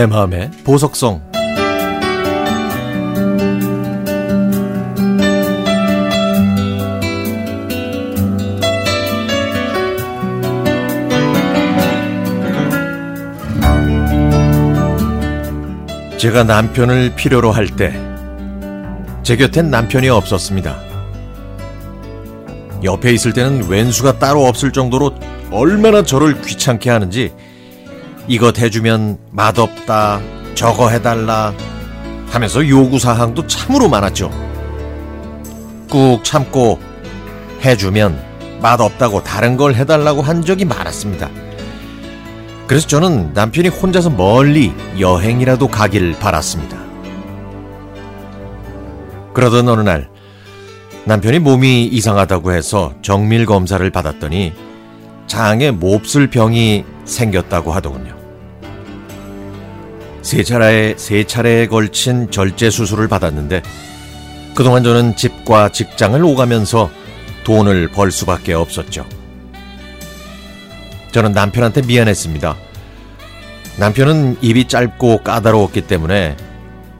내 마음의 보석성 제가 남편을 필요로 할 때 제 곁엔 남편이 없었습니다. 옆에 있을 때는 왼수가 따로 없을 정도로 얼마나 저를 귀찮게 하는지 이것 해주면 맛없다, 저거 해달라 하면서 요구사항도 참으로 많았죠. 꾹 참고 해주면 맛없다고 다른 걸 해달라고 한 적이 많았습니다. 그래서 저는 남편이 혼자서 멀리 여행이라도 가길 바랐습니다. 그러던 어느 날 남편이 몸이 이상하다고 해서 정밀 검사를 받았더니 장에 몹쓸 병이 생겼다고 하더군요. 세 차례에, 세 차례에 걸친 절제 수술을 받았는데 그동안 저는 집과 직장을 오가면서 돈을 벌 수밖에 없었죠. 저는 남편한테 미안했습니다. 남편은 입이 짧고 까다로웠기 때문에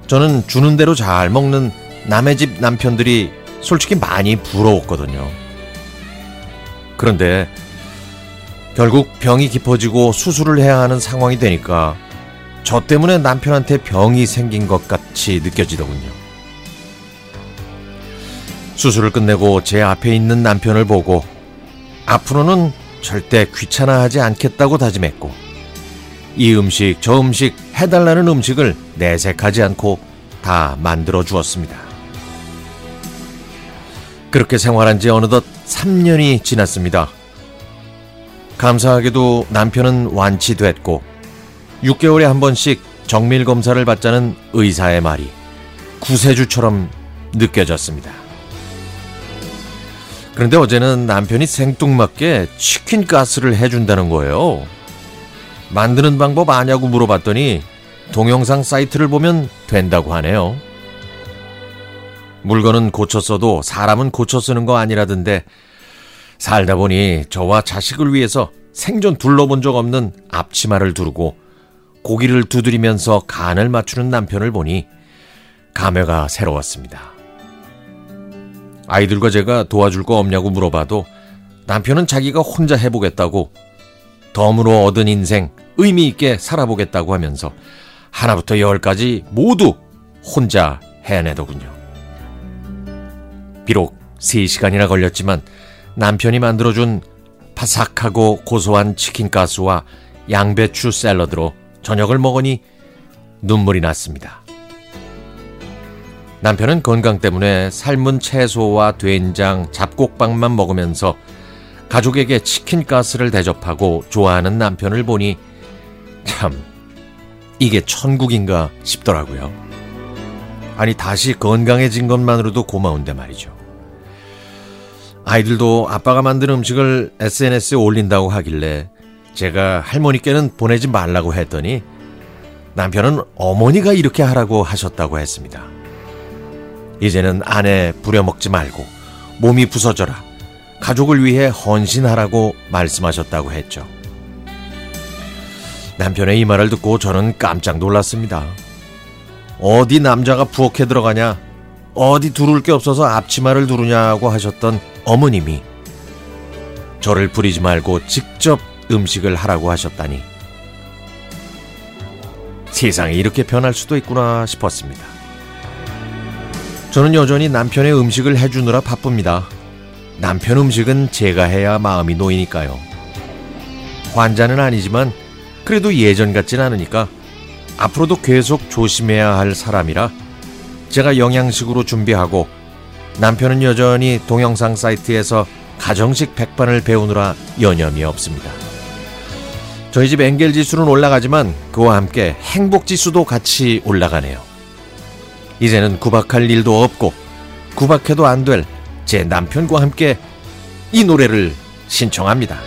저는 주는 대로 잘 먹는 남의 집 남편들이 솔직히 많이 부러웠거든요. 그런데 결국 병이 깊어지고 수술을 해야 하는 상황이 되니까 저 때문에 남편한테 병이 생긴 것 같이 느껴지더군요. 수술을 끝내고 제 앞에 있는 남편을 보고 앞으로는 절대 귀찮아하지 않겠다고 다짐했고 이 음식 저 음식 해달라는 음식을 내색하지 않고 다 만들어 주었습니다. 그렇게 생활한 지 어느덧 3년이 지났습니다. 감사하게도 남편은 완치됐고 6개월에 한 번씩 정밀 검사를 받자는 의사의 말이 구세주처럼 느껴졌습니다. 그런데 어제는 남편이 생뚱맞게 치킨 가스를 해준다는 거예요. 만드는 방법 아냐고 물어봤더니 동영상 사이트를 보면 된다고 하네요. 물건은 고쳐 써도 사람은 고쳐 쓰는 거 아니라던데 살다 보니 저와 자식을 위해서 생전 둘러본 적 없는 앞치마를 두르고 고기를 두드리면서 간을 맞추는 남편을 보니 감회가 새로웠습니다. 아이들과 제가 도와줄 거 없냐고 물어봐도 남편은 자기가 혼자 해보겠다고 덤으로 얻은 인생 의미 있게 살아보겠다고 하면서 하나부터 열까지 모두 혼자 해내더군요. 비록 3시간이나 걸렸지만 남편이 만들어준 바삭하고 고소한 치킨 가스와 양배추 샐러드로 저녁을 먹으니 눈물이 났습니다. 남편은 건강 때문에 삶은 채소와 된장, 잡곡밥만 먹으면서 가족에게 치킨 가스를 대접하고 좋아하는 남편을 보니 참 이게 천국인가 싶더라고요. 아니 다시 건강해진 것만으로도 고마운데 말이죠. 아이들도 아빠가 만든 음식을 SNS에 올린다고 하길래 제가 할머니께는 보내지 말라고 했더니 남편은 어머니가 이렇게 하라고 하셨다고 했습니다. 이제는 아내 부려먹지 말고 몸이 부서져라. 가족을 위해 헌신하라고 말씀하셨다고 했죠. 남편의 이 말을 듣고 저는 깜짝 놀랐습니다. 어디 남자가 부엌에 들어가냐? 어디 두를 게 없어서 앞치마를 두르냐고 하셨던 어머님이 저를 부리지 말고 직접 음식을 하라고 하셨다니 세상이 이렇게 변할 수도 있구나 싶었습니다. 저는 여전히 남편의 음식을 해주느라 바쁩니다. 남편 음식은 제가 해야 마음이 놓이니까요. 환자는 아니지만 그래도 예전 같진 않으니까 앞으로도 계속 조심해야 할 사람이라 제가 영양식으로 준비하고 남편은 여전히 동영상 사이트에서 가정식 백반을 배우느라 여념이 없습니다. 저희 집 엥겔 지수는 올라가지만 그와 함께 행복 지수도 같이 올라가네요. 이제는 구박할 일도 없고 구박해도 안 될 제 남편과 함께 이 노래를 신청합니다.